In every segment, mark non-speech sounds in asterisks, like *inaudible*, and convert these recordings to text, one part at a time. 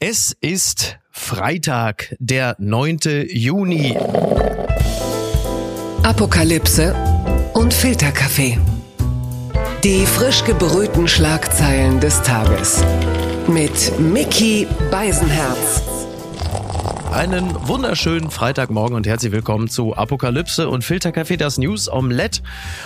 Es ist Freitag, der 9. Juni. Apokalypse und Filterkaffee. Die frisch gebrühten Schlagzeilen des Tages. Mit Mickey Beisenherz. Einen wunderschönen Freitagmorgen und herzlich willkommen zu Apokalypse und Filterkaffee, das News Omelette.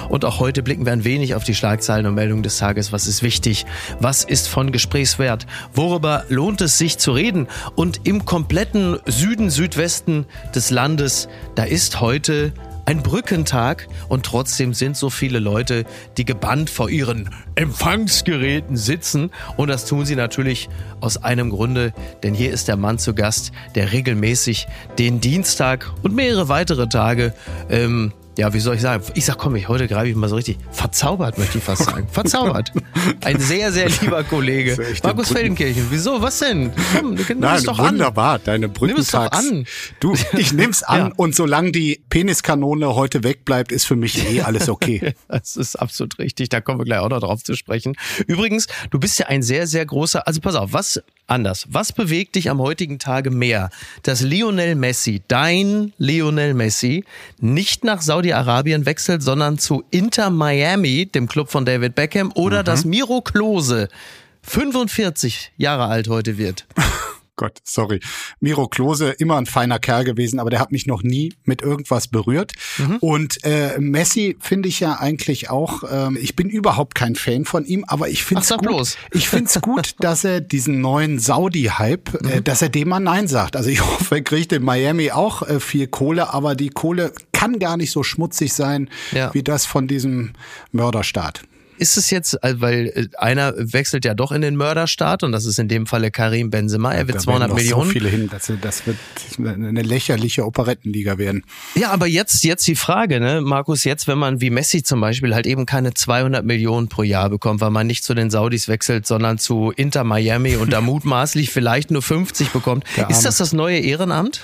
Und auch heute blicken wir ein wenig auf die Schlagzeilen und Meldungen des Tages. Was ist wichtig? Was ist von Gesprächswert? Worüber lohnt es sich zu reden? Und im kompletten Süden, Südwesten des Landes, da ist heute ein Brückentag und trotzdem sind so viele Leute, die gebannt vor ihren Empfangsgeräten sitzen. Und das tun sie natürlich aus einem Grunde, denn hier ist der Mann zu Gast, der regelmäßig den Dienstag und mehrere weitere Tage ähm, ja, wie soll ich sagen? Ich sag, komm, ich, heute greife ich mal so richtig verzaubert, möchte ich fast sagen. Verzaubert. *laughs* Ein sehr, sehr lieber Kollege. Markus Feldenkirchen. Wieso? Was denn? Komm, nimm Nein, es doch wunderbar. an. Deine Brückentags. Nimm es doch an. Du, ich nimm's *laughs* an ja. und solange die Peniskanone heute wegbleibt, ist für mich eh alles okay. *laughs* das ist absolut richtig. Da kommen wir gleich auch noch drauf zu sprechen. Übrigens, du bist ja ein sehr, sehr großer, also pass auf, was anders. Was bewegt dich am heutigen Tage mehr? Dass Lionel Messi, dein Lionel Messi, nicht nach Saudi-Arabien wechselt, sondern zu Inter Miami, dem Club von David Beckham, oder mhm. dass Miro Klose 45 Jahre alt heute wird. *laughs* Gott, sorry. Miro Klose, immer ein feiner Kerl gewesen, aber der hat mich noch nie mit irgendwas berührt. Mhm. Und äh, Messi finde ich ja eigentlich auch, ähm, ich bin überhaupt kein Fan von ihm, aber ich finde es gut, bloß. ich find's gut, *laughs* dass er diesen neuen Saudi-Hype, äh, mhm. äh, dass er dem mal Nein sagt. Also ich *laughs* hoffe, er kriegt in Miami auch äh, viel Kohle, aber die Kohle kann gar nicht so schmutzig sein, ja. wie das von diesem Mörderstaat ist es jetzt, äh, weil äh, einer wechselt ja doch in den Mörderstaat und das ist in dem Falle Karim Benzema. Er wird da 200 Millionen. so viele hin, das, das wird eine lächerliche Operettenliga werden. Ja, aber jetzt, jetzt die Frage, ne, Markus, jetzt, wenn man wie Messi zum Beispiel halt eben keine 200 Millionen pro Jahr bekommt, weil man nicht zu den Saudis wechselt, sondern zu Inter Miami und da *laughs* mutmaßlich vielleicht nur 50 bekommt. Ist das das neue Ehrenamt?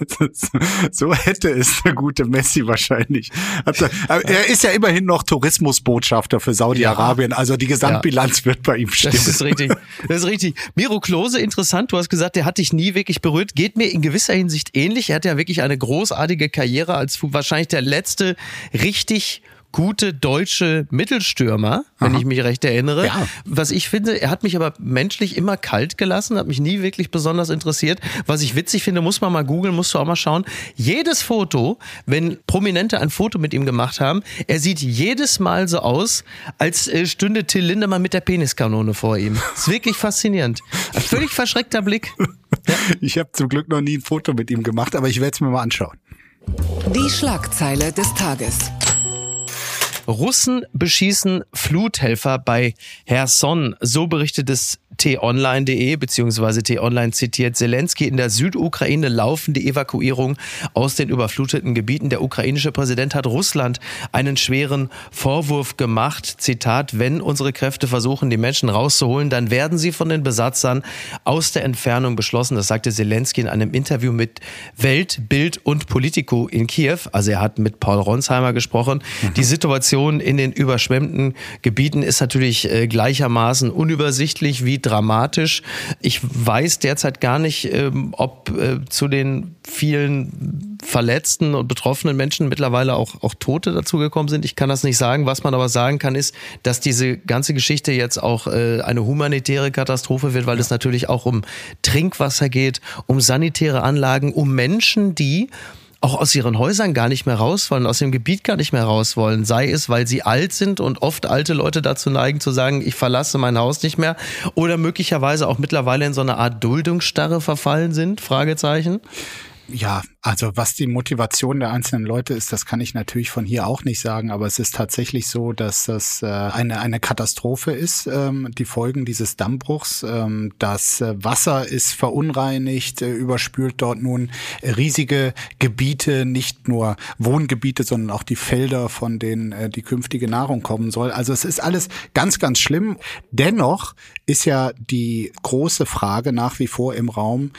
*laughs* so hätte es der gute Messi wahrscheinlich. Er ist ja immerhin noch Tourismusbotschafter für Saudi-Arabien. Ja. Also die Gesamtbilanz ja. wird bei ihm stimmen. Das ist richtig. Das ist richtig. Miro Klose, interessant. Du hast gesagt, der hat dich nie wirklich berührt. Geht mir in gewisser Hinsicht ähnlich. Er hat ja wirklich eine großartige Karriere als wahrscheinlich der letzte richtig gute deutsche Mittelstürmer, wenn Aha. ich mich recht erinnere. Ja. Was ich finde, er hat mich aber menschlich immer kalt gelassen, hat mich nie wirklich besonders interessiert. Was ich witzig finde, muss man mal googeln, musst du auch mal schauen. Jedes Foto, wenn Prominente ein Foto mit ihm gemacht haben, er sieht jedes Mal so aus, als äh, stünde Till Lindemann mit der Peniskanone vor ihm. Das ist wirklich faszinierend. Ein völlig verschreckter Blick. *laughs* Ja. Ich habe zum Glück noch nie ein Foto mit ihm gemacht, aber ich werde es mir mal anschauen. Die Schlagzeile des Tages. Russen beschießen Fluthelfer bei Herson. So berichtet es t-online.de beziehungsweise t-online zitiert Zelensky. In der Südukraine laufen die Evakuierung aus den überfluteten Gebieten. Der ukrainische Präsident hat Russland einen schweren Vorwurf gemacht. Zitat, wenn unsere Kräfte versuchen, die Menschen rauszuholen, dann werden sie von den Besatzern aus der Entfernung beschlossen. Das sagte Zelensky in einem Interview mit Welt, Bild und Politico in Kiew. Also er hat mit Paul Ronsheimer gesprochen. Mhm. Die Situation in den überschwemmten Gebieten ist natürlich äh, gleichermaßen unübersichtlich wie dramatisch. Ich weiß derzeit gar nicht, ähm, ob äh, zu den vielen verletzten und betroffenen Menschen mittlerweile auch, auch Tote dazugekommen sind. Ich kann das nicht sagen. Was man aber sagen kann, ist, dass diese ganze Geschichte jetzt auch äh, eine humanitäre Katastrophe wird, weil es natürlich auch um Trinkwasser geht, um sanitäre Anlagen, um Menschen, die auch aus ihren Häusern gar nicht mehr raus wollen, aus dem Gebiet gar nicht mehr raus wollen. Sei es, weil sie alt sind und oft alte Leute dazu neigen zu sagen, ich verlasse mein Haus nicht mehr oder möglicherweise auch mittlerweile in so eine Art Duldungsstarre verfallen sind? Fragezeichen. Ja, also was die Motivation der einzelnen Leute ist, das kann ich natürlich von hier auch nicht sagen, aber es ist tatsächlich so, dass das äh, eine, eine Katastrophe ist, ähm, die Folgen dieses Dammbruchs. Ähm, das äh, Wasser ist verunreinigt, äh, überspült dort nun riesige Gebiete, nicht nur Wohngebiete, sondern auch die Felder, von denen die künftige Nahrung kommen soll. Also es ist alles ganz, ganz schlimm. Dennoch ist ja die große Frage nach wie vor im Raum,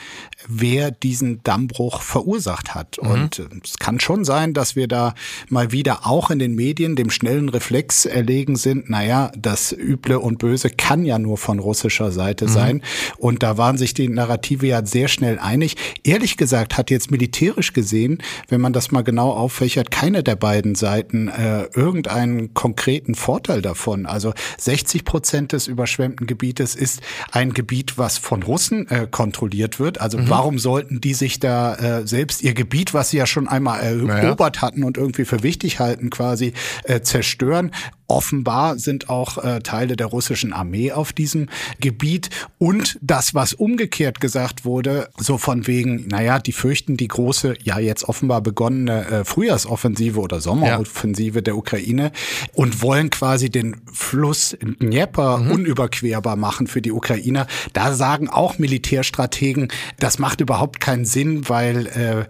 wer diesen Dammbruch Verursacht hat. Mhm. Und äh, es kann schon sein, dass wir da mal wieder auch in den Medien dem schnellen Reflex erlegen sind, naja, das Üble und Böse kann ja nur von russischer Seite mhm. sein. Und da waren sich die Narrative ja sehr schnell einig. Ehrlich gesagt hat jetzt militärisch gesehen, wenn man das mal genau auffächert, keine der beiden Seiten äh, irgendeinen konkreten Vorteil davon. Also 60 Prozent des überschwemmten Gebietes ist ein Gebiet, was von Russen äh, kontrolliert wird. Also mhm. warum sollten die sich da äh, selbst ihr Gebiet, was sie ja schon einmal erobert naja. hatten und irgendwie für wichtig halten, quasi äh, zerstören? Offenbar sind auch äh, Teile der russischen Armee auf diesem Gebiet. Und das, was umgekehrt gesagt wurde, so von wegen, naja, die fürchten die große, ja jetzt offenbar begonnene äh, Frühjahrsoffensive oder Sommeroffensive ja. der Ukraine und wollen quasi den Fluss Dnieper mhm. unüberquerbar machen für die Ukrainer. Da sagen auch Militärstrategen, das macht überhaupt keinen Sinn, weil äh,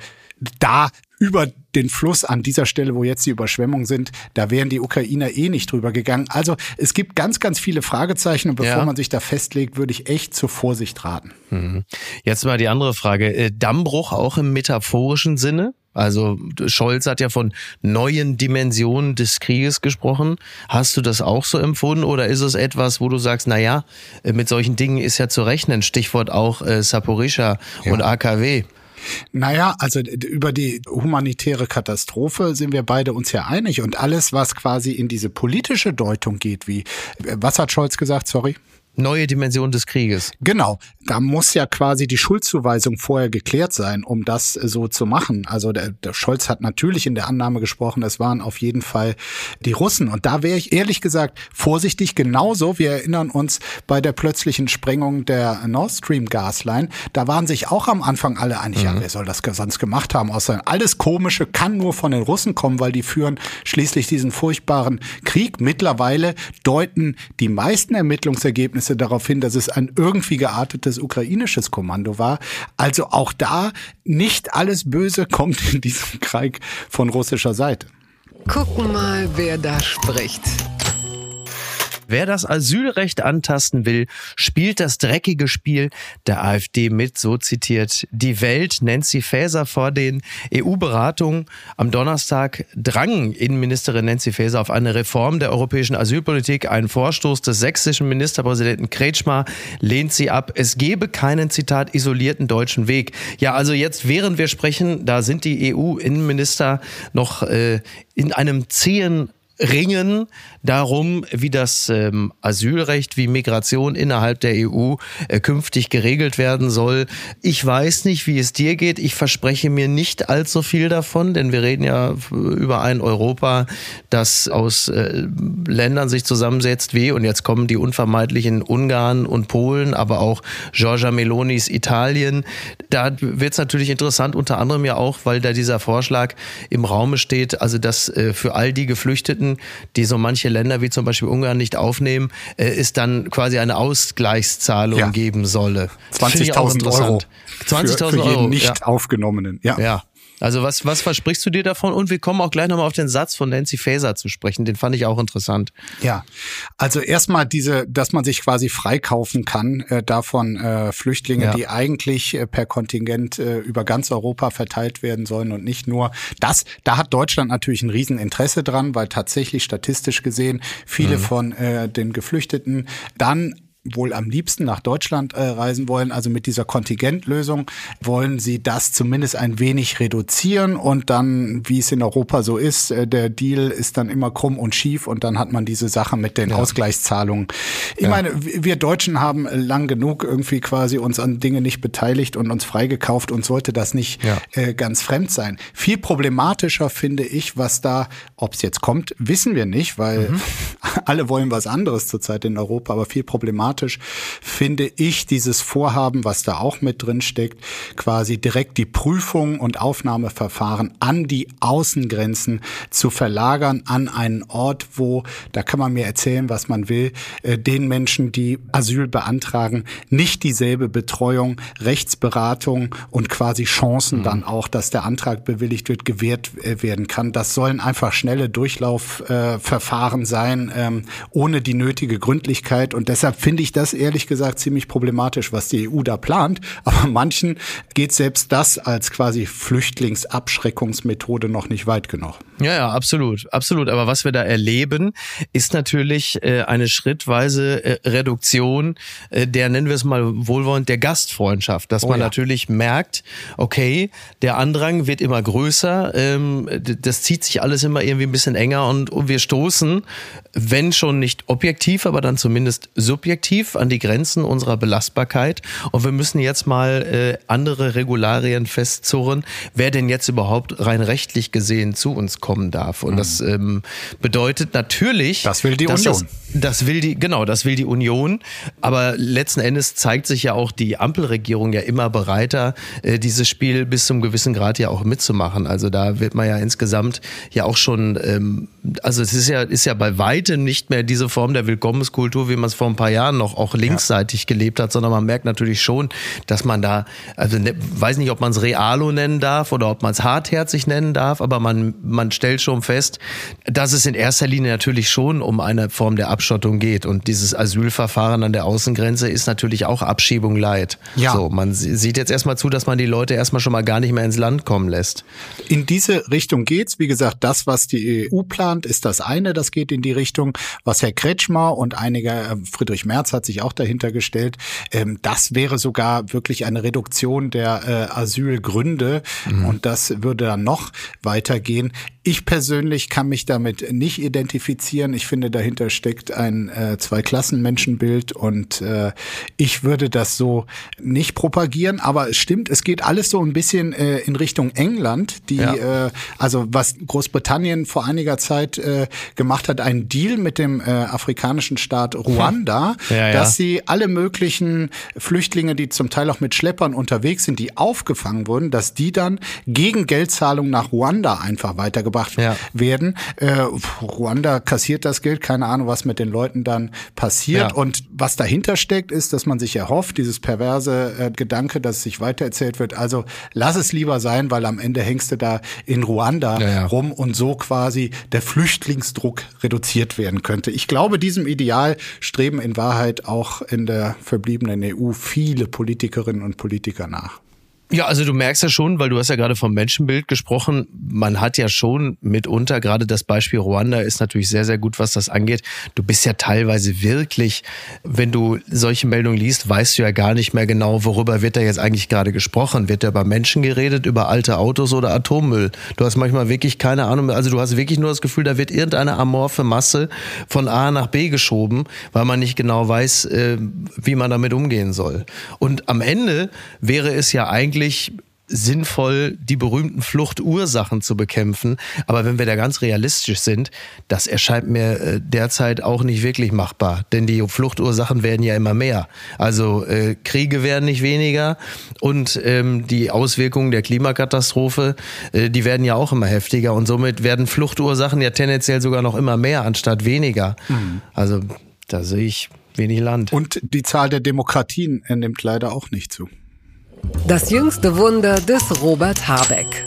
da über den Fluss an dieser Stelle, wo jetzt die Überschwemmungen sind, da wären die Ukrainer eh nicht drüber gegangen. Also es gibt ganz, ganz viele Fragezeichen und bevor ja. man sich da festlegt, würde ich echt zur Vorsicht raten. Mhm. Jetzt mal die andere Frage. Äh, Dammbruch auch im metaphorischen Sinne? Also Scholz hat ja von neuen Dimensionen des Krieges gesprochen. Hast du das auch so empfunden oder ist es etwas, wo du sagst, na ja, äh, mit solchen Dingen ist ja zu rechnen. Stichwort auch äh, Saporischa ja. und AKW. Naja, also über die humanitäre Katastrophe sind wir beide uns ja einig und alles, was quasi in diese politische Deutung geht, wie, was hat Scholz gesagt, sorry? Neue Dimension des Krieges. Genau, da muss ja quasi die Schuldzuweisung vorher geklärt sein, um das so zu machen. Also der, der Scholz hat natürlich in der Annahme gesprochen, es waren auf jeden Fall die Russen. Und da wäre ich ehrlich gesagt vorsichtig genauso. Wir erinnern uns bei der plötzlichen Sprengung der Nord Stream Gasline, da waren sich auch am Anfang alle einig, mhm. ja, wer soll das sonst gemacht haben? Außer alles Komische kann nur von den Russen kommen, weil die führen schließlich diesen furchtbaren Krieg. Mittlerweile deuten die meisten Ermittlungsergebnisse Hinweise darauf hin, dass es ein irgendwie geartetes ukrainisches Kommando war. Also auch da nicht alles Böse kommt in diesem Krieg von russischer Seite. Gucken mal, wer da spricht. Wer das Asylrecht antasten will, spielt das dreckige Spiel der AfD mit, so zitiert die Welt. Nancy Faeser vor den EU-Beratungen am Donnerstag drang Innenministerin Nancy Faeser auf eine Reform der europäischen Asylpolitik. Ein Vorstoß des sächsischen Ministerpräsidenten Kretschmer lehnt sie ab. Es gebe keinen, Zitat, isolierten deutschen Weg. Ja, also jetzt, während wir sprechen, da sind die EU-Innenminister noch äh, in einem zähen ringen darum, wie das ähm, Asylrecht, wie Migration innerhalb der EU äh, künftig geregelt werden soll. Ich weiß nicht, wie es dir geht. Ich verspreche mir nicht allzu viel davon, denn wir reden ja über ein Europa, das aus äh, Ländern sich zusammensetzt wie, und jetzt kommen die unvermeidlichen Ungarn und Polen, aber auch Giorgia Melonis Italien. Da wird es natürlich interessant, unter anderem ja auch, weil da dieser Vorschlag im Raume steht, also dass äh, für all die Geflüchteten Staaten, die so manche Länder wie zum Beispiel Ungarn nicht aufnehmen, äh, es dann quasi eine Ausgleichszahlung ja. geben solle. 20.000 Euro. 20.000 Euro. Für jeden nicht ja. aufgenommenen. Ja. ja. Also was, was versprichst du dir davon? Und wir kommen auch gleich nochmal auf den Satz von Nancy Faeser zu sprechen. Den fand ich auch interessant. Ja, also erstmal diese, dass man sich quasi freikaufen kann äh, davon äh, Flüchtlinge, ja. die eigentlich äh, per Kontingent äh, über ganz Europa verteilt werden sollen und nicht nur das. Da hat Deutschland natürlich ein Rieseninteresse dran, weil tatsächlich statistisch gesehen viele mhm. von äh, den Geflüchteten dann wohl am liebsten nach Deutschland äh, reisen wollen. Also mit dieser Kontingentlösung wollen sie das zumindest ein wenig reduzieren und dann, wie es in Europa so ist, äh, der Deal ist dann immer krumm und schief und dann hat man diese Sache mit den ja. Ausgleichszahlungen. Ich ja. meine, wir Deutschen haben lang genug irgendwie quasi uns an Dinge nicht beteiligt und uns freigekauft und sollte das nicht ja. äh, ganz fremd sein. Viel problematischer finde ich, was da, ob es jetzt kommt, wissen wir nicht, weil mhm. *laughs* alle wollen was anderes zurzeit in Europa, aber viel problematischer problematisch finde ich dieses Vorhaben, was da auch mit drin steckt, quasi direkt die Prüfung und Aufnahmeverfahren an die Außengrenzen zu verlagern, an einen Ort, wo, da kann man mir erzählen, was man will, äh, den Menschen, die Asyl beantragen, nicht dieselbe Betreuung, Rechtsberatung und quasi Chancen mhm. dann auch, dass der Antrag bewilligt wird, gewährt äh, werden kann. Das sollen einfach schnelle Durchlaufverfahren sein, ähm, ohne die nötige Gründlichkeit. Und deshalb finde finde ich das ehrlich gesagt ziemlich problematisch, was die EU da plant. Aber manchen geht selbst das als quasi Flüchtlingsabschreckungsmethode noch nicht weit genug. Ja, ja, absolut, absolut. Aber was wir da erleben, ist natürlich äh, eine schrittweise äh, Reduktion äh, der, nennen wir es mal wohlwollend, der Gastfreundschaft. Dass oh, man ja. natürlich merkt, okay, der Andrang wird immer größer, ähm, das zieht sich alles immer irgendwie ein bisschen enger und, und wir stoßen, wenn schon nicht objektiv, aber dann zumindest subjektiv an die Grenzen unserer Belastbarkeit. Und wir müssen jetzt mal äh, andere Regularien festzurren, wer denn jetzt überhaupt rein rechtlich gesehen zu uns kommen darf. Und mhm. das ähm, bedeutet natürlich. Das will die Union. Das, das will die, genau, das will die Union. Aber letzten Endes zeigt sich ja auch die Ampelregierung ja immer bereiter, äh, dieses Spiel bis zum gewissen Grad ja auch mitzumachen. Also da wird man ja insgesamt ja auch schon, ähm, also es ist ja, ist ja bei weitem nicht mehr diese Form der Willkommenskultur, wie man es vor ein paar Jahren noch auch linksseitig gelebt hat, sondern man merkt natürlich schon, dass man da, also ne, weiß nicht, ob man es Realo nennen darf oder ob man es hartherzig nennen darf, aber man, man stellt schon fest, dass es in erster Linie natürlich schon um eine Form der Abschottung geht. Und dieses Asylverfahren an der Außengrenze ist natürlich auch Abschiebung leid. Ja. So, man sieht jetzt erstmal zu, dass man die Leute erstmal schon mal gar nicht mehr ins Land kommen lässt. In diese Richtung geht's. Wie gesagt, das, was die EU plant, ist das eine, das geht in die Richtung. Was Herr Kretschmer und einige, äh, Friedrich Merz hat sich auch dahinter gestellt, ähm, das wäre sogar wirklich eine Reduktion der äh, Asylgründe. Mhm. Und das würde dann noch weitergehen. Ich persönlich kann mich damit nicht identifizieren. Ich finde, dahinter steckt ein äh, Zwei-Klassen-Menschenbild und äh, ich würde das so nicht propagieren. Aber es stimmt, es geht alles so ein bisschen äh, in Richtung England, die, ja. äh, also was Großbritannien vor einiger Zeit äh, gemacht hat, einen Deal mit dem äh, afrikanischen Staat *laughs* Ruanda, ja, ja. dass sie alle möglichen Flüchtlinge, die zum Teil auch mit Schleppern unterwegs sind, die aufgefangen wurden, dass die dann gegen Geldzahlung nach Ruanda einfach weitergebracht gebracht ja. werden. Äh, Ruanda kassiert das Geld, keine Ahnung, was mit den Leuten dann passiert. Ja. Und was dahinter steckt, ist, dass man sich erhofft, dieses perverse äh, Gedanke, dass es sich weitererzählt wird. Also lass es lieber sein, weil am Ende hängst du da in Ruanda ja, rum und so quasi der Flüchtlingsdruck reduziert werden könnte. Ich glaube, diesem Ideal streben in Wahrheit auch in der verbliebenen EU viele Politikerinnen und Politiker nach. Ja, also du merkst ja schon, weil du hast ja gerade vom Menschenbild gesprochen, man hat ja schon mitunter, gerade das Beispiel Ruanda ist natürlich sehr, sehr gut, was das angeht. Du bist ja teilweise wirklich, wenn du solche Meldungen liest, weißt du ja gar nicht mehr genau, worüber wird da jetzt eigentlich gerade gesprochen. Wird da über Menschen geredet, über alte Autos oder Atommüll? Du hast manchmal wirklich keine Ahnung, also du hast wirklich nur das Gefühl, da wird irgendeine amorphe Masse von A nach B geschoben, weil man nicht genau weiß, äh, wie man damit umgehen soll. Und am Ende wäre es ja eigentlich eigentlich sinnvoll, die berühmten Fluchtursachen zu bekämpfen. Aber wenn wir da ganz realistisch sind, das erscheint mir äh, derzeit auch nicht wirklich machbar. Denn die Fluchtursachen werden ja immer mehr. Also äh, Kriege werden nicht weniger und ähm, die Auswirkungen der Klimakatastrophe, äh, die werden ja auch immer heftiger. Und somit werden Fluchtursachen ja tendenziell sogar noch immer mehr anstatt weniger. Mhm. Also da sehe ich wenig Land. Und die Zahl der Demokratien nimmt leider auch nicht zu. Das jüngste Wunder des Robert Habeck.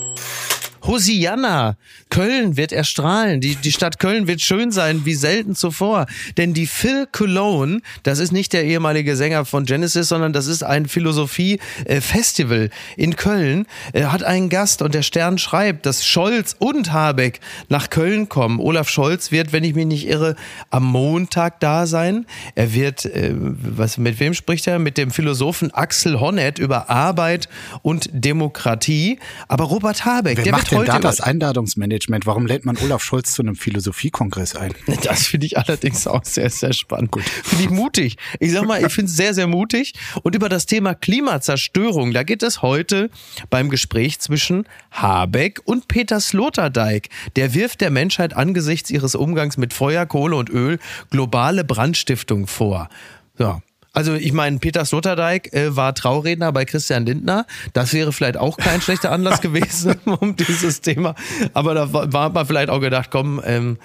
Hosianna, Köln wird erstrahlen. Die, die Stadt Köln wird schön sein wie selten zuvor. Denn die Phil Cologne, das ist nicht der ehemalige Sänger von Genesis, sondern das ist ein Philosophie-Festival in Köln, Er hat einen Gast und der Stern schreibt, dass Scholz und Habeck nach Köln kommen. Olaf Scholz wird, wenn ich mich nicht irre, am Montag da sein. Er wird, äh, was, mit wem spricht er? Mit dem Philosophen Axel Honneth über Arbeit und Demokratie. Aber Robert Habeck, Wer der wird denn da das Einladungsmanagement? Warum lädt man Olaf Scholz zu einem Philosophiekongress ein? *laughs* Das finde ich allerdings auch sehr, sehr spannend. Gut. Finde ich mutig. Ich sag mal, ich finde es sehr, sehr mutig. Und über das Thema Klimazerstörung, da geht es heute beim Gespräch zwischen Habeck und Peter Sloterdijk. Der wirft der Menschheit angesichts ihres Umgangs mit Feuer, Kohle und Öl globale Brandstiftung vor. Ja, also ich meine, Peter Sloterdijk äh, war Trauredner bei Christian Lindner. Das wäre vielleicht auch kein *laughs* schlechter Anlass gewesen *laughs* um dieses Thema. Aber da war man vielleicht auch gedacht, komm, ähm,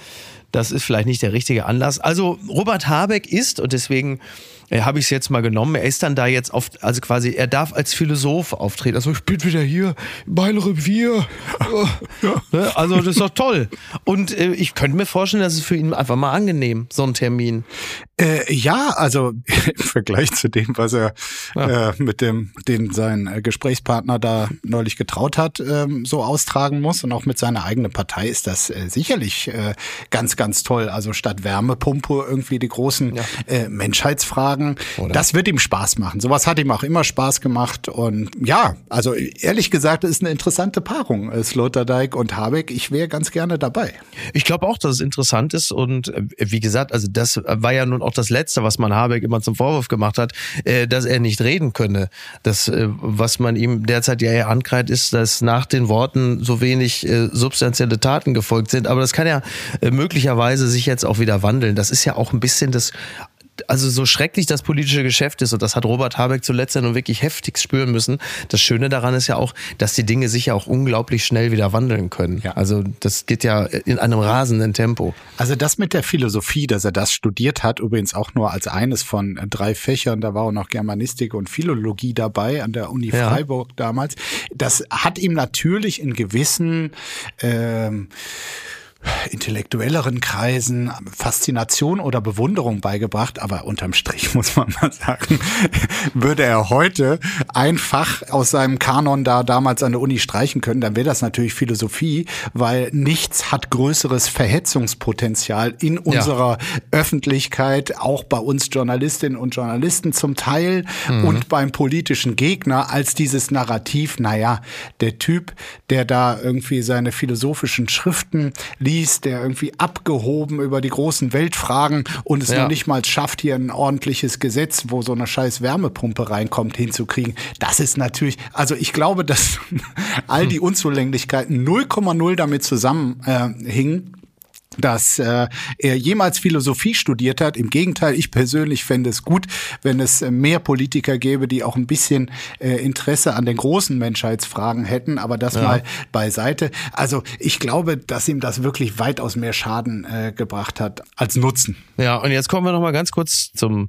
das ist vielleicht nicht der richtige Anlass. Also Robert Habeck ist, und deswegen äh, habe ich es jetzt mal genommen, er ist dann da jetzt oft, also quasi, er darf als Philosoph auftreten. Also ich bin wieder hier, mein Revier. *laughs* Ja. Ne? Also das ist doch toll. Und äh, ich könnte mir vorstellen, dass es für ihn einfach mal angenehm, so ein Termin. Äh, ja, also *laughs* im Vergleich zu dem, was er ja. äh, mit dem, den sein äh, Gesprächspartner da neulich getraut hat, ähm, so austragen muss und auch mit seiner eigenen Partei ist das äh, sicherlich äh, ganz, ganz toll. Also statt Wärmepumpe irgendwie die großen ja. äh, Menschheitsfragen. Oder? Das wird ihm Spaß machen. Sowas hat ihm auch immer Spaß gemacht und ja, also ehrlich gesagt, ist eine interessante Paarung, äh, Sloterdijk und Habeck. Ich wäre ganz gerne dabei. Ich glaube auch, dass es interessant ist und wie gesagt, also das war ja nun auch das Letzte, was man Habeck immer zum Vorwurf gemacht hat, äh, dass er nicht reden könne. Das, äh, was man ihm derzeit ja eher ankreidet, ist, dass nach den Worten so wenig äh, substanzielle Taten gefolgt sind. Aber das kann ja möglicherweise sich jetzt auch wieder wandeln. Das ist ja auch ein bisschen das also so schrecklich das politische Geschäft ist, und das hat Robert Habeck zuletzt ja nun wirklich heftig spüren müssen, das Schöne daran ist ja auch, dass die Dinge sich ja auch unglaublich schnell wieder wandeln können. Ja. Also das geht ja in einem rasenden Tempo. Also das mit der Philosophie, dass er das studiert hat, übrigens auch nur als eines von drei Fächern, da war auch noch Germanistik und Philologie dabei an der Uni Freiburg ja. damals, das hat ihm natürlich in gewissen ähm, intellektuelleren Kreisen Faszination oder Bewunderung beigebracht, aber unterm Strich *laughs* muss man mal sagen, würde er heute einfach aus seinem Kanon da damals an der Uni streichen können, dann wäre das natürlich Philosophie, weil nichts hat größeres Verhetzungspotenzial in unserer ja. Öffentlichkeit, auch bei uns Journalistinnen und Journalisten zum Teil mhm. und beim politischen Gegner, als dieses Narrativ, naja, der Typ, der da irgendwie seine philosophischen Schriften liest, liest, der irgendwie abgehoben über die großen Weltfragen und es ja. noch nicht mal schafft, hier ein ordentliches Gesetz, wo so eine scheiß Wärmepumpe reinkommt, hinzukriegen. Das ist natürlich, also ich glaube, dass *laughs* all die Unzulänglichkeiten 0,0 damit zusammenhingen. Äh, dass äh, er jemals Philosophie studiert hat. Im Gegenteil, ich persönlich fände es gut, wenn es äh, mehr Politiker gäbe, die auch ein bisschen äh, Interesse an den großen Menschheitsfragen hätten, aber das ja. mal beiseite. Also ich glaube, dass ihm das wirklich weitaus mehr Schaden äh, gebracht hat als Nutzen. Ja, und jetzt kommen wir noch mal ganz kurz zum,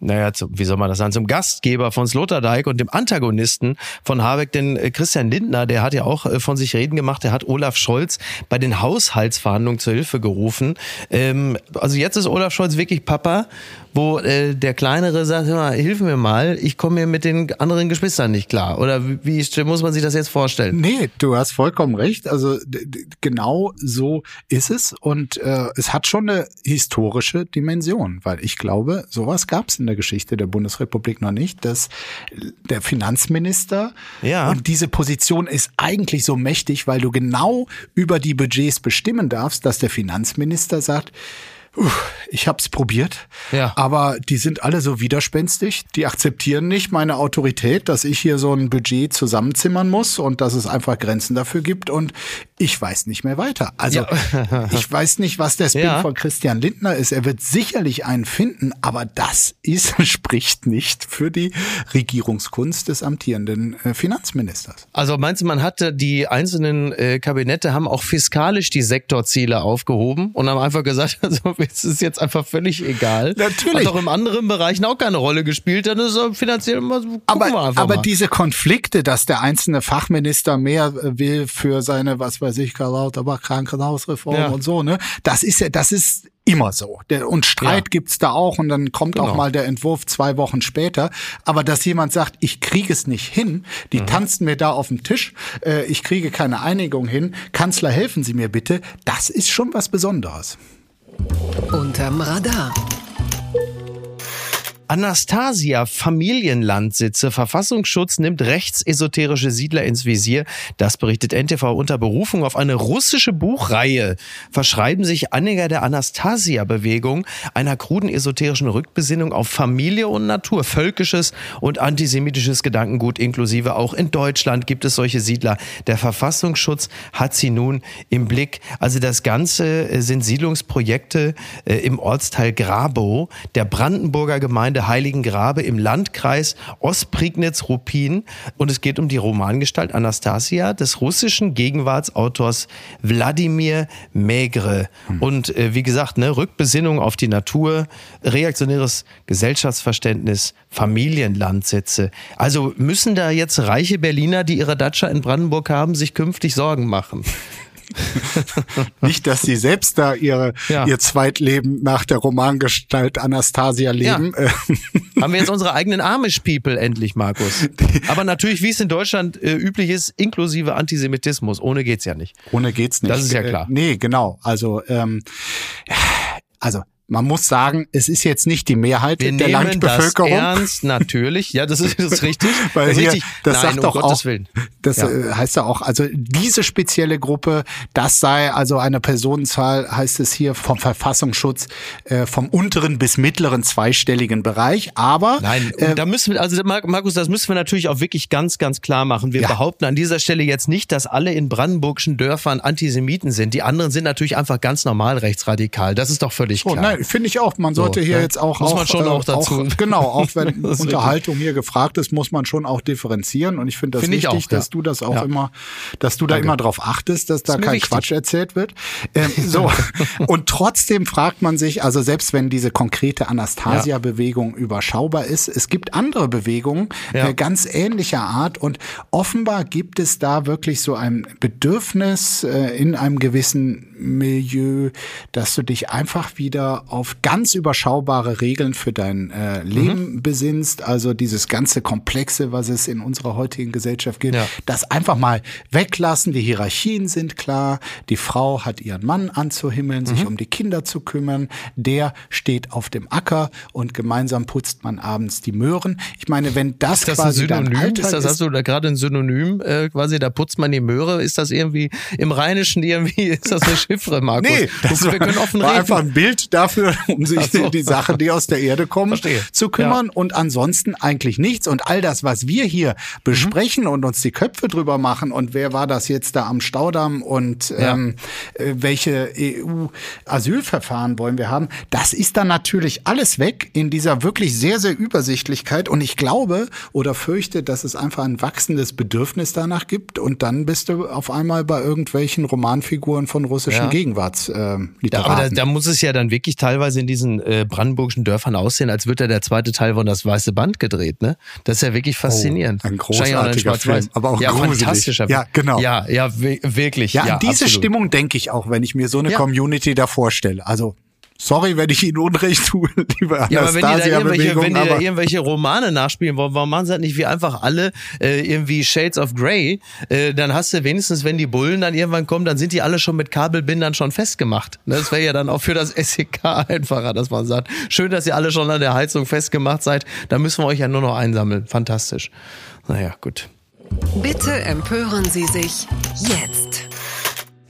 naja, zum, wie soll man das sagen, zum Gastgeber von Sloterdijk und dem Antagonisten von Habeck, denn äh, Christian Lindner, der hat ja auch äh, von sich reden gemacht, der hat Olaf Scholz bei den Haushaltsverhandlungen zur Hilfe gerufen. Ähm, also jetzt ist Olaf Scholz wirklich Papa, wo äh, der Kleinere sagt, hör mal, hilf mir mal, ich komme mir mit den anderen Geschwistern nicht klar. Oder wie, wie muss man sich das jetzt vorstellen? Nee, du hast vollkommen recht. Also genau so ist es. Und äh, es hat schon eine historische Dimension, weil ich glaube, sowas gab es in der Geschichte der Bundesrepublik noch nicht, dass der Finanzminister ja. und diese Position ist eigentlich so mächtig, weil du genau über die Budgets bestimmen darfst, dass der Finanzminister Finanzminister sagt, ich habe es probiert, ja. aber die sind alle so widerspenstig. Die akzeptieren nicht meine Autorität, dass ich hier so ein Budget zusammenzimmern muss und dass es einfach Grenzen dafür gibt. Und ich weiß nicht mehr weiter. Also ja. *laughs* ich weiß nicht, was der Spin ja. von Christian Lindner ist. Er wird sicherlich einen finden, aber das ist, *laughs* spricht nicht für die Regierungskunst des amtierenden äh, Finanzministers. Also meinst du, man hatte die einzelnen äh, Kabinette haben auch fiskalisch die Sektorziele aufgehoben und haben einfach gesagt, *laughs* also es ist jetzt einfach völlig egal. Natürlich. Hat auch im anderen Bereichen auch keine Rolle gespielt, dann ist er finanziell immer so. Aber, aber mal. diese Konflikte, dass der einzelne Fachminister mehr äh, will für seine, was weiß ich, Lauterbach, Krankenhausreform ja. und so, ne? Das ist ja, das ist immer so. Und Streit ja. gibt's da auch und dann kommt genau. auch mal der Entwurf zwei Wochen später. Aber dass jemand sagt, ich kriege es nicht hin, die mhm. tanzen mir da auf dem Tisch, äh, ich kriege keine Einigung hin, Kanzler, helfen Sie mir bitte, das ist schon was Besonderes. Unterm Radar. Anastasia Familienlandsitze. Verfassungsschutz nimmt rechtsesoterische Siedler ins Visier. Das berichtet NTV unter Berufung auf eine russische Buchreihe. Verschreiben sich Anhänger der Anastasia-Bewegung einer kruden esoterischen Rückbesinnung auf Familie und Natur, völkisches und antisemitisches Gedankengut inklusive. Auch in Deutschland gibt es solche Siedler. Der Verfassungsschutz hat sie nun im Blick. Also das Ganze äh, sind Siedlungsprojekte äh, im Ortsteil Grabow der Brandenburger Gemeinde Gemeinde Heiligen Grabe im Landkreis Ostprignitz-Ruppin. Und es geht um die Romangestalt Anastasia des russischen Gegenwartsautors Wladimir Megre. Hm. Und äh, wie gesagt, ne, Rückbesinnung auf die Natur, reaktionäres Gesellschaftsverständnis, Familienlandsitze. Also müssen da jetzt reiche Berliner, die ihre Datscha in Brandenburg haben, sich künftig Sorgen machen. *laughs* Nicht, dass sie selbst da ihre, Ja. ihr Zweitleben nach der Romangestalt Anastasia leben. Äh, *laughs* Haben wir jetzt unsere eigenen Amish-People endlich, Markus. Aber natürlich, wie es in Deutschland äh, üblich ist, inklusive Antisemitismus. Ohne geht's ja nicht. Ohne geht's nicht. Das ist ja Äh, klar. Nee, genau. Also, ähm, also man muss sagen, es ist jetzt nicht die Mehrheit Wir der nehmen das Landbevölkerung. ernst, natürlich. Ja, das ist, das ist richtig. *laughs* Weil das hier, richtig. das Nein, sagt um doch Gottes auch, Willen. das Ja. äh, heißt ja auch, also diese spezielle Gruppe, das sei also eine Personenzahl, heißt es hier vom Verfassungsschutz, äh, vom unteren bis mittleren zweistelligen Bereich. Aber Nein, äh, da müssen wir, also Mar- Markus, das müssen wir natürlich auch wirklich ganz, ganz klar machen. Wir Ja. behaupten an dieser Stelle jetzt nicht, dass alle in brandenburgischen Dörfern Antisemiten sind. Die anderen sind natürlich einfach ganz normal rechtsradikal. Das ist doch völlig So, klar. nein, finde ich auch. Man sollte So, hier ne? jetzt auch, Muss auch, man schon äh, auch dazu- genau, auch wenn *laughs* Unterhaltung hier gefragt ist, muss man schon auch differenzieren. Und ich finde das Finde ich wichtig, auch, ja. dass du das auch Ja. immer, dass du da Danke. immer drauf achtest, dass da kein wichtig. Quatsch erzählt wird. Ähm, so. *laughs* Und trotzdem fragt man sich, also selbst wenn diese konkrete Anastasia-Bewegung überschaubar ist, es gibt andere Bewegungen Ja. äh, ganz ähnlicher Art und offenbar gibt es da wirklich so ein Bedürfnis äh, in einem gewissen Milieu, dass du dich einfach wieder auf ganz überschaubare Regeln für dein äh, Leben besinnst. Also dieses ganze Komplexe, was es in unserer heutigen Gesellschaft gibt, Ja. das einfach mal weglassen. Die Hierarchien sind klar. Die Frau hat ihren Mann anzuhimmeln, sich um die Kinder zu kümmern. Der steht auf dem Acker und gemeinsam putzt man abends die Möhren. Ich meine, wenn das, Ist das ein quasi dein Synonym? Ist das, hast du da gerade ein Synonym äh, quasi, da putzt man die Möhre? Ist das irgendwie im Rheinischen irgendwie, *laughs* ist das eine Chiffre, Markus? Nee, das wir können offen war reden. einfach ein Bild dafür, *laughs* um sich so. die Sachen, die aus der Erde kommen, Verstehe. zu kümmern und ansonsten eigentlich nichts. Und all das, was wir hier besprechen und uns die Köpfe drüber machen und wer war das jetzt da am Staudamm und Ja. ähm, äh, welche EU-Asylverfahren wollen wir haben, das ist dann natürlich alles weg in dieser wirklich sehr, sehr Übersichtlichkeit. Und ich glaube oder fürchte, dass es einfach ein wachsendes Bedürfnis danach gibt und dann bist du auf einmal bei irgendwelchen Romanfiguren von russischen Ja. Gegenwartsliteraten. Ja, aber da, da muss es ja dann wirklich teilweise in diesen äh, brandenburgischen Dörfern aussehen, als wird da der zweite Teil von das Weiße Band gedreht, ne? Das ist ja wirklich faszinierend. Oh, ein großartiger. Film, aber auch ja, gruselig. fantastischer Ja, genau. Ja, ja, wi- wirklich. Ja, Ja, an diese absolut. Stimmung denke ich auch, wenn ich mir so eine Ja. Community da vorstelle. Also, sorry, wenn ich Ihnen Unrecht tue, *laughs* liebe Ja, aber wenn die da irgendwelche, wenn die da irgendwelche Romane nachspielen wollen, warum machen sie das nicht wie einfach alle äh, irgendwie Shades of Grey? Äh, dann hast du wenigstens, wenn die Bullen dann irgendwann kommen, dann sind die alle schon mit Kabelbindern schon festgemacht. Ne, Das wäre ja dann auch für das *laughs* SEK einfacher, dass man sagt, schön, dass ihr alle schon an der Heizung festgemacht seid. Da müssen wir euch ja nur noch einsammeln. Fantastisch. Naja, gut. Bitte empören Sie sich jetzt.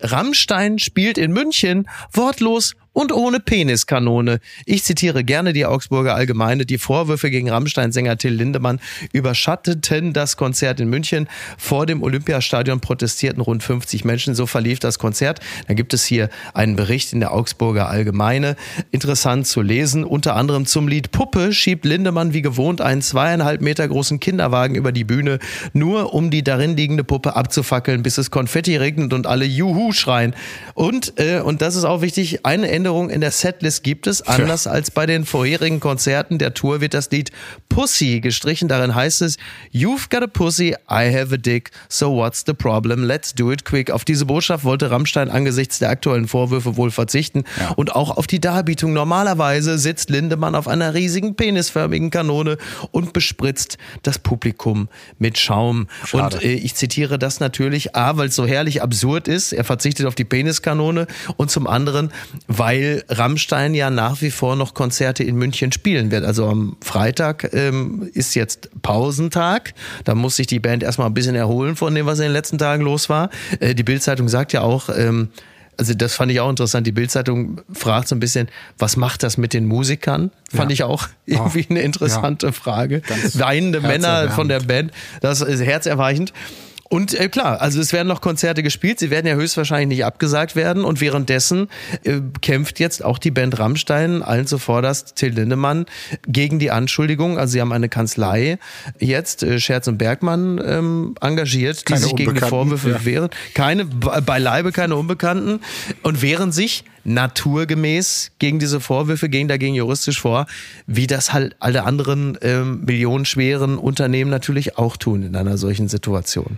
Rammstein spielt in München wortlos und ohne Peniskanone. Ich zitiere gerne die Augsburger Allgemeine. Die Vorwürfe gegen Rammstein-Sänger Till Lindemann überschatteten das Konzert in München. Vor dem Olympiastadion protestierten rund 50 Menschen. So verlief das Konzert. Da gibt es hier einen Bericht in der Augsburger Allgemeine. Interessant zu lesen. Unter anderem zum Lied Puppe schiebt Lindemann wie gewohnt einen zweieinhalb Meter großen Kinderwagen über die Bühne, nur um die darin liegende Puppe abzufackeln, bis es Konfetti regnet und alle Juhu schreien. Und, äh, und das ist auch wichtig, eine Änderung in der Setlist gibt es. Anders als bei den vorherigen Konzerten der Tour wird das Lied Pussy gestrichen. Darin heißt es, You've got a pussy, I have a dick, so what's the problem? Let's do it quick. Auf diese Botschaft wollte Rammstein angesichts der aktuellen Vorwürfe wohl verzichten und auch auf die Darbietung. Normalerweise sitzt Lindemann auf einer riesigen penisförmigen Kanone und bespritzt das Publikum mit Schaum. Schade. Und äh, ich zitiere das natürlich, A, weil es so herrlich absurd ist, er verzichtet auf die Peniskanone und zum anderen, weil Rammstein ja nach wie vor noch Konzerte in München spielen wird. Also am Freitag ähm, ist jetzt Pausentag, da muss sich die Band erstmal ein bisschen erholen von dem, was in den letzten Tagen los war. Äh, die Bildzeitung sagt ja auch, ähm, also das fand ich auch interessant. Die Bildzeitung fragt so ein bisschen, was macht das mit den Musikern? Fand Ja. ich auch *laughs* irgendwie eine interessante Frage. Ganz Weinende Männer von der Band, das ist herzerweichend. Und äh, klar, also es werden noch Konzerte gespielt, sie werden ja höchstwahrscheinlich nicht abgesagt werden und währenddessen äh, kämpft jetzt auch die Band Rammstein, allen zuvorderst Till Lindemann, gegen die Anschuldigung. Also sie haben eine Kanzlei jetzt, äh, Scherz und Bergmann, ähm, engagiert, die Keine sich gegen die Vorwürfe ja. wehren. Keine, be- beileibe keine Unbekannten und wehren sich naturgemäß gegen diese Vorwürfe, gehen dagegen juristisch vor, wie das halt alle anderen ähm, millionenschweren Unternehmen natürlich auch tun in einer solchen Situation.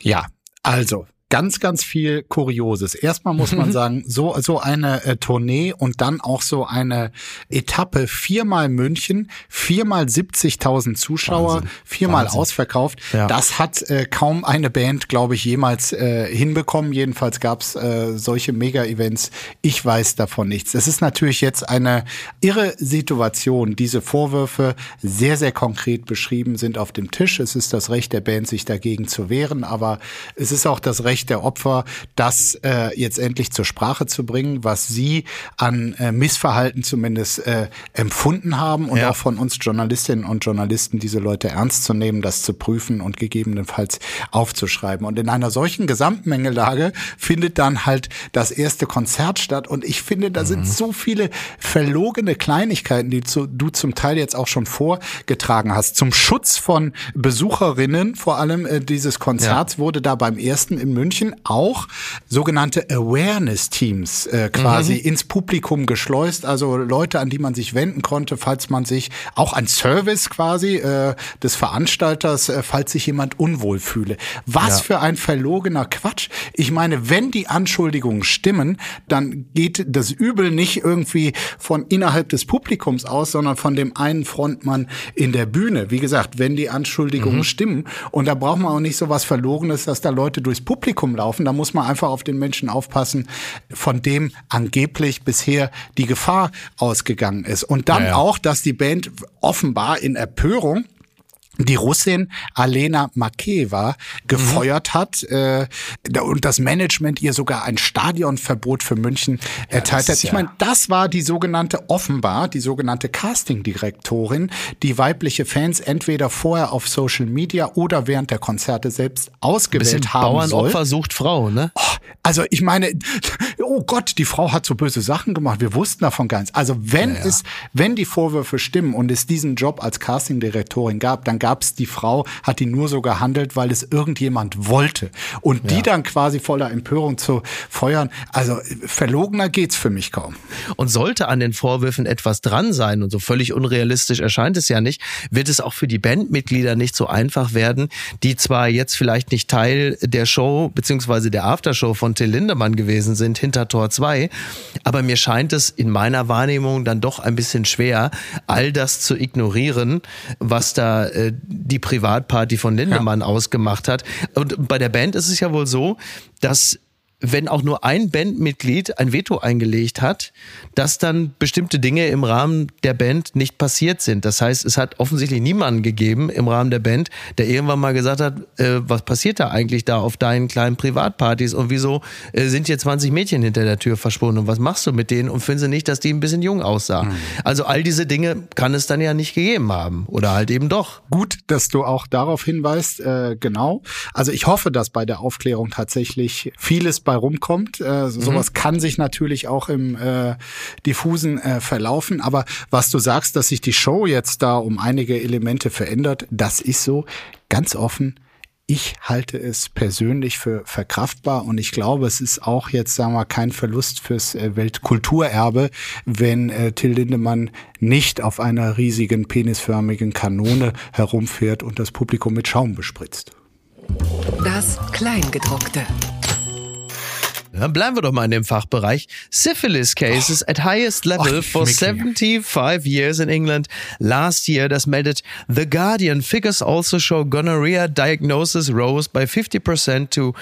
Ja, also ganz, ganz viel Kurioses. Erstmal muss man *laughs* sagen, so, so eine äh, Tournee und dann auch so eine Etappe, viermal München, viermal 70.000 Zuschauer, Wahnsinn. viermal Wahnsinn. ausverkauft. Ja. Das hat äh, kaum eine Band, glaube ich, jemals äh, hinbekommen. Jedenfalls gab es äh, solche Mega-Events. Ich weiß davon nichts. Es ist natürlich jetzt eine irre Situation. Diese Vorwürfe sehr, sehr konkret beschrieben sind auf dem Tisch. Es ist das Recht der Band, sich dagegen zu wehren, aber es ist auch das Recht der Opfer, das äh, jetzt endlich zur Sprache zu bringen, was sie an äh, Missverhalten zumindest äh, empfunden haben und ja. auch von uns Journalistinnen und Journalisten diese Leute ernst zu nehmen, das zu prüfen und gegebenenfalls aufzuschreiben. Und in einer solchen Gesamtmengelage findet dann halt das erste Konzert statt. Und ich finde, da mhm. sind so viele verlogene Kleinigkeiten, die zu, du zum Teil jetzt auch schon vorgetragen hast. Zum Schutz von Besucherinnen, vor allem äh, dieses Konzerts, ja. wurde da beim ersten in München auch sogenannte Awareness-Teams äh, quasi mhm. ins Publikum geschleust. Also Leute, an die man sich wenden konnte, falls man sich auch ein Service quasi äh, des Veranstalters, äh, falls sich jemand unwohl fühle. Was ja. für ein verlogener Quatsch. Ich meine, wenn die Anschuldigungen stimmen, dann geht das Übel nicht irgendwie von innerhalb des Publikums aus, sondern von dem einen Frontmann in der Bühne. Wie gesagt, wenn die Anschuldigungen mhm. stimmen und da braucht man auch nicht so was Verlogenes, dass da Leute durchs Publikum laufen, da muss man einfach auf den Menschen aufpassen, von dem angeblich bisher die Gefahr ausgegangen ist. Und dann ja, ja. auch, dass die Band offenbar in Empörung die Russin Alena Makeva gefeuert mhm. hat äh, und das Management ihr sogar ein Stadionverbot für München ja, erteilt hat. Ich ja. meine, das war die sogenannte offenbar, die sogenannte Castingdirektorin, die weibliche Fans entweder vorher auf Social Media oder während der Konzerte selbst ausgewählt haben Bauernopfer soll. sucht Frau, ne? Oh, also ich meine, oh Gott, die Frau hat so böse Sachen gemacht. Wir wussten davon gar nichts. Also wenn ja, es, wenn die Vorwürfe stimmen und es diesen Job als Castingdirektorin gab, dann gab es die Frau, hat die nur so gehandelt, weil es irgendjemand wollte. Und die ja. dann quasi voller Empörung zu feuern, also verlogener geht's für mich kaum. Und sollte an den Vorwürfen etwas dran sein, und so völlig unrealistisch erscheint es ja nicht, wird es auch für die Bandmitglieder nicht so einfach werden, die zwar jetzt vielleicht nicht Teil der Show beziehungsweise der Aftershow von Till Lindemann gewesen sind, hinter Tor 2, aber mir scheint es in meiner Wahrnehmung dann doch ein bisschen schwer, all das zu ignorieren, was da äh, die Privatparty von Lindemann ja. ausgemacht hat. Und bei der Band ist es ja wohl so, dass wenn auch nur ein Bandmitglied ein Veto eingelegt hat, dass dann bestimmte Dinge im Rahmen der Band nicht passiert sind. Das heißt, es hat offensichtlich niemanden gegeben im Rahmen der Band, der irgendwann mal gesagt hat, äh, was passiert da eigentlich da auf deinen kleinen Privatpartys und wieso äh, sind hier 20 Mädchen hinter der Tür verschwunden und was machst du mit denen und finden sie nicht, dass die ein bisschen jung aussahen. Mhm. Also all diese Dinge kann es dann ja nicht gegeben haben oder halt eben doch. Gut, dass du auch darauf hinweist, äh, genau. Also ich hoffe, dass bei der Aufklärung tatsächlich vieles bei rumkommt. Äh, mhm. Sowas kann sich natürlich auch im äh, diffusen äh, verlaufen. Aber was du sagst, dass sich die Show jetzt da um einige Elemente verändert, das ist so ganz offen. Ich halte es persönlich für verkraftbar und ich glaube, es ist auch jetzt, sagen wir, kein Verlust fürs äh, Weltkulturerbe, wenn äh, Till Lindemann nicht auf einer riesigen penisförmigen Kanone herumfährt und das Publikum mit Schaum bespritzt. Das Kleingedruckte. Ja, bleiben wir doch mal in dem Fachbereich. Syphilis cases oh. at highest level oh, for 75 years in England last year. Das meldet The Guardian. Figures also show gonorrhea diagnosis rose by 50% to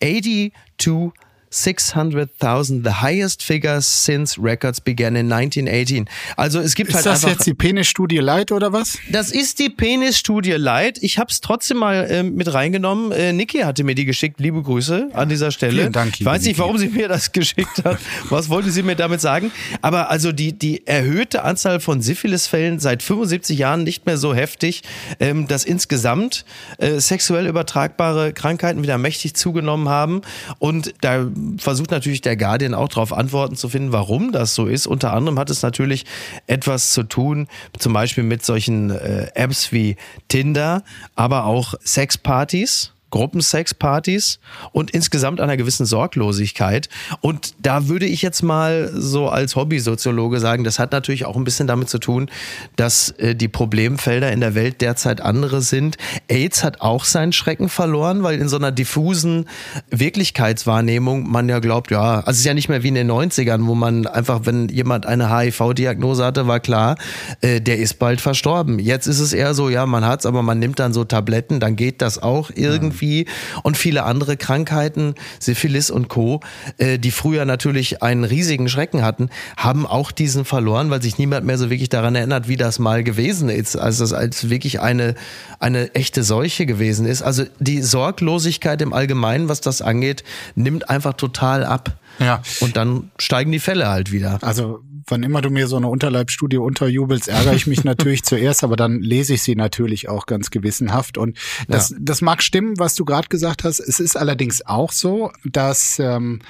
82 600.000, the highest figure since records began in 1918. Also es gibt ist halt Ist das jetzt die Penisstudie Light oder was? Das ist die Penisstudie Light. Ich habe es trotzdem mal äh, mit reingenommen. Äh, Niki hatte mir die geschickt. Liebe Grüße an dieser Stelle. Vielen Dank. Ich weiß nicht, warum sie mir das geschickt hat. Was wollte sie mir damit sagen? Aber also die, die erhöhte Anzahl von Syphilisfällen seit 75 Jahren nicht mehr so heftig, ähm, dass insgesamt äh, sexuell übertragbare Krankheiten wieder mächtig zugenommen haben. Und da versucht natürlich der Guardian auch darauf Antworten zu finden, warum das so ist. Unter anderem hat es natürlich etwas zu tun, zum Beispiel mit solchen äh, Apps wie Tinder, aber auch Sexpartys Gruppensexpartys und insgesamt einer gewissen Sorglosigkeit. Und da würde ich jetzt mal so als Hobbysoziologe sagen, das hat natürlich auch ein bisschen damit zu tun, dass äh, die Problemfelder in der Welt derzeit andere sind. AIDS hat auch seinen Schrecken verloren, weil in so einer diffusen Wirklichkeitswahrnehmung man ja glaubt, ja, also es ist ja nicht mehr wie in den 90ern, wo man einfach, wenn jemand eine HIV-Diagnose hatte, war klar, äh, der ist bald verstorben. Jetzt ist es eher so, ja, man hat's, aber man nimmt dann so Tabletten, dann geht das auch irgendwie HIV und viele andere Krankheiten, Syphilis und Co., äh, die früher natürlich einen riesigen Schrecken hatten, haben auch diesen verloren, weil sich niemand mehr so wirklich daran erinnert, wie das mal gewesen ist, als das als wirklich eine, eine echte Seuche gewesen ist. Also die Sorglosigkeit im Allgemeinen, was das angeht, nimmt einfach total ab. Ja. Und dann steigen die Fälle halt wieder. Also wann immer du mir so eine Unterleibstudie unterjubelst, ärgere ich mich *laughs* natürlich zuerst, aber dann lese ich sie natürlich auch ganz gewissenhaft. Und das, ja. das mag stimmen, was du gerade gesagt hast. Es ist allerdings auch so, dass ähm,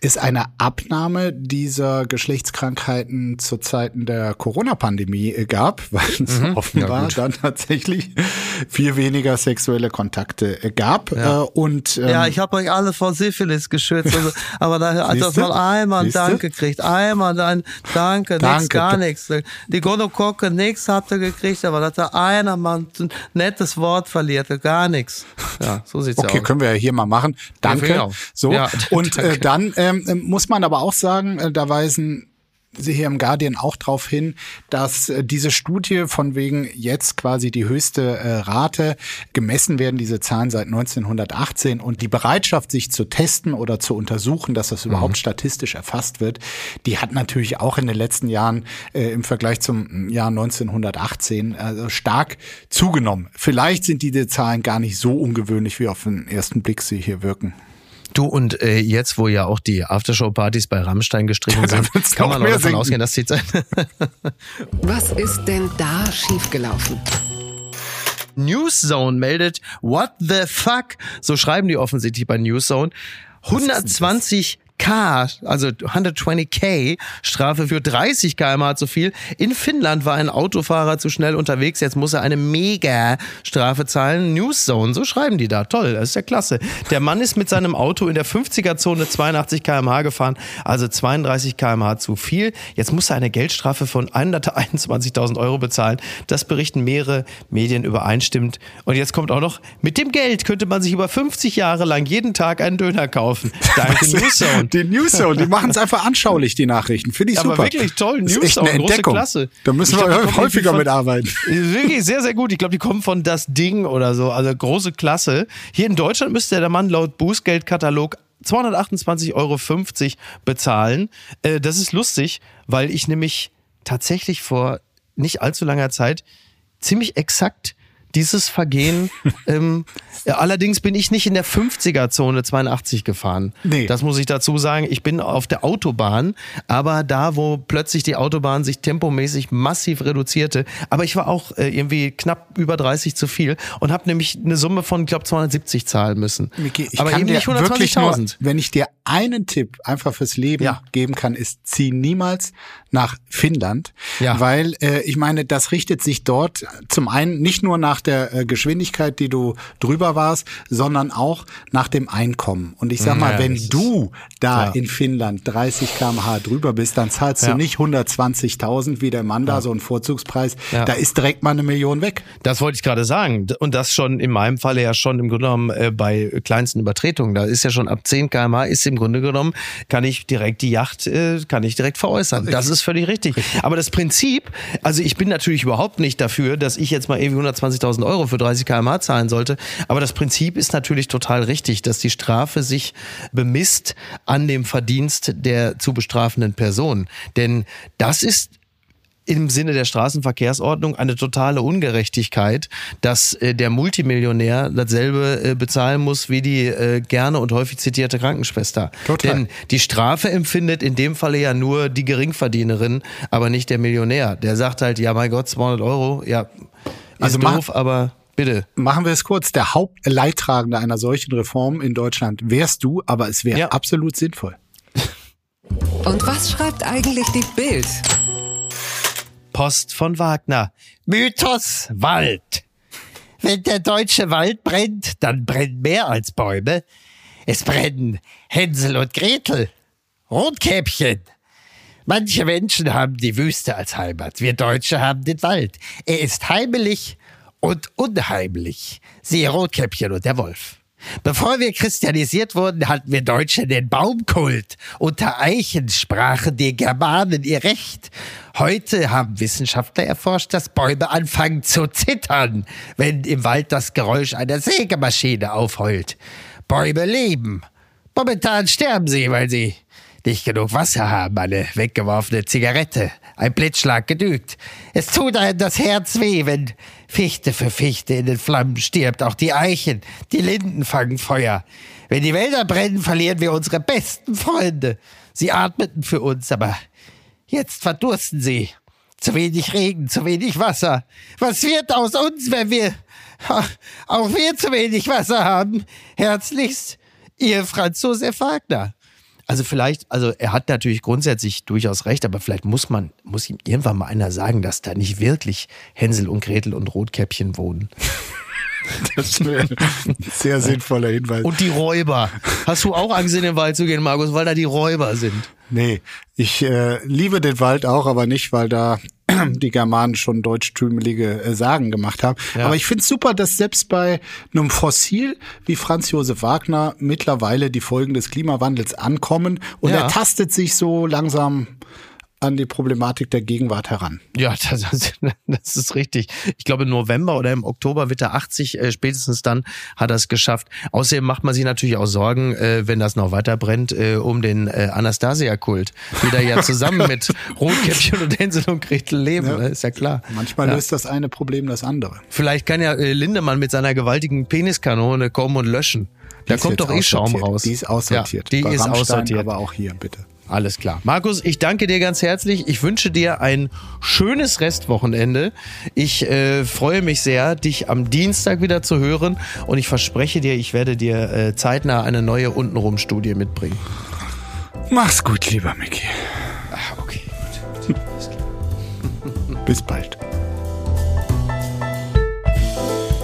es eine Abnahme dieser Geschlechtskrankheiten zu Zeiten der Corona-Pandemie gab, *laughs* weil es mhm. offenbar ja, dann tatsächlich viel weniger sexuelle Kontakte gab. Ja. Äh, und ähm, ja, ich habe euch alle vor Syphilis geschützt, also, aber da hat das mal einmal einen Dank gekriegt, einmal ein Danke, Danke. nichts, gar nichts. Die Gonokocke, nichts habt ihr gekriegt, aber dass da einer mal ein nettes Wort verliert, gar nichts. Ja, so sieht's okay, aus. Okay, können wir ja hier mal machen. Danke. Ja, so. Ja, und *laughs* äh, dann ähm, muss man aber auch sagen, äh, da weisen Sie hier im Guardian auch darauf hin, dass äh, diese Studie von wegen jetzt quasi die höchste äh, Rate gemessen werden, diese Zahlen seit 1918 und die Bereitschaft, sich zu testen oder zu untersuchen, dass das überhaupt mhm. statistisch erfasst wird, die hat natürlich auch in den letzten Jahren äh, im Vergleich zum Jahr 1918 also stark zugenommen. Vielleicht sind diese Zahlen gar nicht so ungewöhnlich, wie auf den ersten Blick sie hier wirken. Du und äh, jetzt, wo ja auch die Aftershow-Partys bei Rammstein gestrichen *laughs* sind, kann man auch davon sinken. ausgehen, dass die Zeit. *laughs* *laughs* Was ist denn da schiefgelaufen? Newszone meldet, what the fuck? So schreiben die offensichtlich bei Newszone. 120 K, also 120k Strafe für 30 km zu viel. In Finnland war ein Autofahrer zu schnell unterwegs, jetzt muss er eine mega Strafe zahlen. Newszone, so schreiben die da. Toll, das ist ja klasse. Der Mann ist mit seinem Auto in der 50er Zone 82 km/h gefahren, also 32 km/h zu viel. Jetzt muss er eine Geldstrafe von 121.000 Euro bezahlen. Das berichten mehrere Medien übereinstimmt. Und jetzt kommt auch noch, mit dem Geld könnte man sich über 50 Jahre lang jeden Tag einen Döner kaufen. Danke *laughs* Newszone die News Zone, die machen es einfach anschaulich, die Nachrichten. Finde ich super. Aber wirklich toll, News Zone, große Klasse. Da müssen wir glaub, häufiger von, mitarbeiten. *laughs* Wirklich sehr, sehr gut. Ich glaube, die kommen von Das Ding oder so, also große Klasse. Hier in Deutschland müsste der Mann laut Bußgeldkatalog 228,50 Euro bezahlen. Äh, das ist lustig, weil ich nämlich tatsächlich vor nicht allzu langer Zeit ziemlich exakt dieses Vergehen. *laughs* ähm, allerdings bin ich nicht in der 50er-Zone 82 gefahren. Nee. Das muss ich dazu sagen. Ich bin auf der Autobahn, aber da, wo plötzlich die Autobahn sich tempomäßig massiv reduzierte. Aber ich war auch äh, irgendwie knapp über 30 zu viel und habe nämlich eine Summe von, ich glaube, 270 zahlen müssen. Miki, ich aber kann eben nicht 120.000. Wenn ich dir einen Tipp einfach fürs Leben ja. geben kann, ist, zieh niemals nach Finnland. Ja. Weil äh, ich meine, das richtet sich dort zum einen nicht nur nach der äh, Geschwindigkeit, die du drüber warst, sondern auch nach dem Einkommen. Und ich sag mal, ja, wenn du da klar. in Finnland 30 kmh drüber bist, dann zahlst ja. du nicht 120.000 wie der Mann da, so ein Vorzugspreis. Da ist direkt mal eine Million weg. Das wollte ich gerade sagen. Und das schon in meinem Falle ja schon im Grunde genommen äh, bei kleinsten Übertretungen. Da ist ja schon ab 10 kmh ist im Grunde genommen, kann ich direkt die Yacht, äh, kann ich direkt veräußern. Das ist völlig richtig. Aber das Prinzip, also ich bin natürlich überhaupt nicht dafür, dass ich jetzt mal irgendwie 120.000 Euro für 30 kmh zahlen sollte. Aber das Prinzip ist natürlich total richtig, dass die Strafe sich bemisst an dem Verdienst der zu bestrafenden Person. Denn das ist im Sinne der Straßenverkehrsordnung eine totale Ungerechtigkeit, dass äh, der Multimillionär dasselbe äh, bezahlen muss wie die äh, gerne und häufig zitierte Krankenschwester. Total. Denn die Strafe empfindet in dem Falle ja nur die Geringverdienerin, aber nicht der Millionär. Der sagt halt, ja mein Gott, 200 Euro, ja, ist also doof, aber Bitte. Machen wir es kurz. Der Hauptleidtragende einer solchen Reform in Deutschland wärst du, aber es wäre ja. absolut sinnvoll. *laughs* Und was schreibt eigentlich die Bild? Post von Wagner. Mythos Wald. Wenn der deutsche Wald brennt, dann brennen mehr als Bäume. Es brennen Hänsel und Gretel, Rotkäppchen. Manche Menschen haben die Wüste als Heimat. Wir Deutsche haben den Wald. Er ist heimelig und unheimlich. Siehe Rotkäppchen und der Wolf. Bevor wir christianisiert wurden, hatten wir Deutsche den Baumkult. Unter Eichen sprachen die Germanen ihr Recht. Heute haben Wissenschaftler erforscht, dass Bäume anfangen zu zittern, wenn im Wald das Geräusch einer Sägemaschine aufheult. Bäume leben. Momentan sterben sie, weil sie nicht genug Wasser haben, eine weggeworfene Zigarette, ein Blitzschlag genügt. Es tut einem das Herz weh, wenn Fichte für Fichte in den Flammen stirbt. Auch die Eichen, die Linden fangen Feuer. Wenn die Wälder brennen, verlieren wir unsere besten Freunde. Sie atmeten für uns, aber jetzt verdursten sie. Zu wenig Regen, zu wenig Wasser. Was wird aus uns, wenn wir auch wir zu wenig Wasser haben? Herzlichst, Ihr Franz Josef Wagner. Also vielleicht, also er hat natürlich grundsätzlich durchaus recht, aber vielleicht muss man, muss ihm irgendwann mal einer sagen, dass da nicht wirklich Hänsel und Gretel und Rotkäppchen wohnen. *laughs* Das wäre ein sehr sinnvoller Hinweis. Und die Räuber. Hast du auch Angst in den Wald zu gehen, Markus, weil da die Räuber sind? Nee, ich äh, liebe den Wald auch, aber nicht, weil da die Germanen schon deutschtümelige äh, Sagen gemacht haben. Ja. Aber ich finde es super, dass selbst bei einem Fossil wie Franz Josef Wagner mittlerweile die Folgen des Klimawandels ankommen und ja. er tastet sich so langsam an die Problematik der Gegenwart heran. Ja, *laughs* das, das, ist richtig. Ich glaube, im November oder im Oktober wird er 80, äh, spätestens dann hat er es geschafft. Außerdem macht man sich natürlich auch Sorgen, äh, wenn das noch weiter brennt, äh, um den äh, Anastasia-Kult. Wie der ja zusammen mit *laughs* Rotkäppchen und Hänsel und Gretel leben, ja. Ne? ist ja klar. Manchmal ja. löst das eine Problem das andere. Vielleicht kann ja äh, Lindemann mit seiner gewaltigen Peniskanone kommen und löschen. Da kommt doch eh Schaum raus. Die ist aussortiert. Ja, die Bei ist Rammstein, aussortiert. Aber auch hier, bitte. Alles klar. Markus, ich danke dir ganz herzlich. Ich wünsche dir ein schönes Restwochenende. Ich äh, freue mich sehr, dich am Dienstag wieder zu hören und ich verspreche dir, ich werde dir äh, zeitnah eine neue Untenrum-Studie mitbringen. Mach's gut, lieber Micky. Ach, okay. Gut. Bis bald.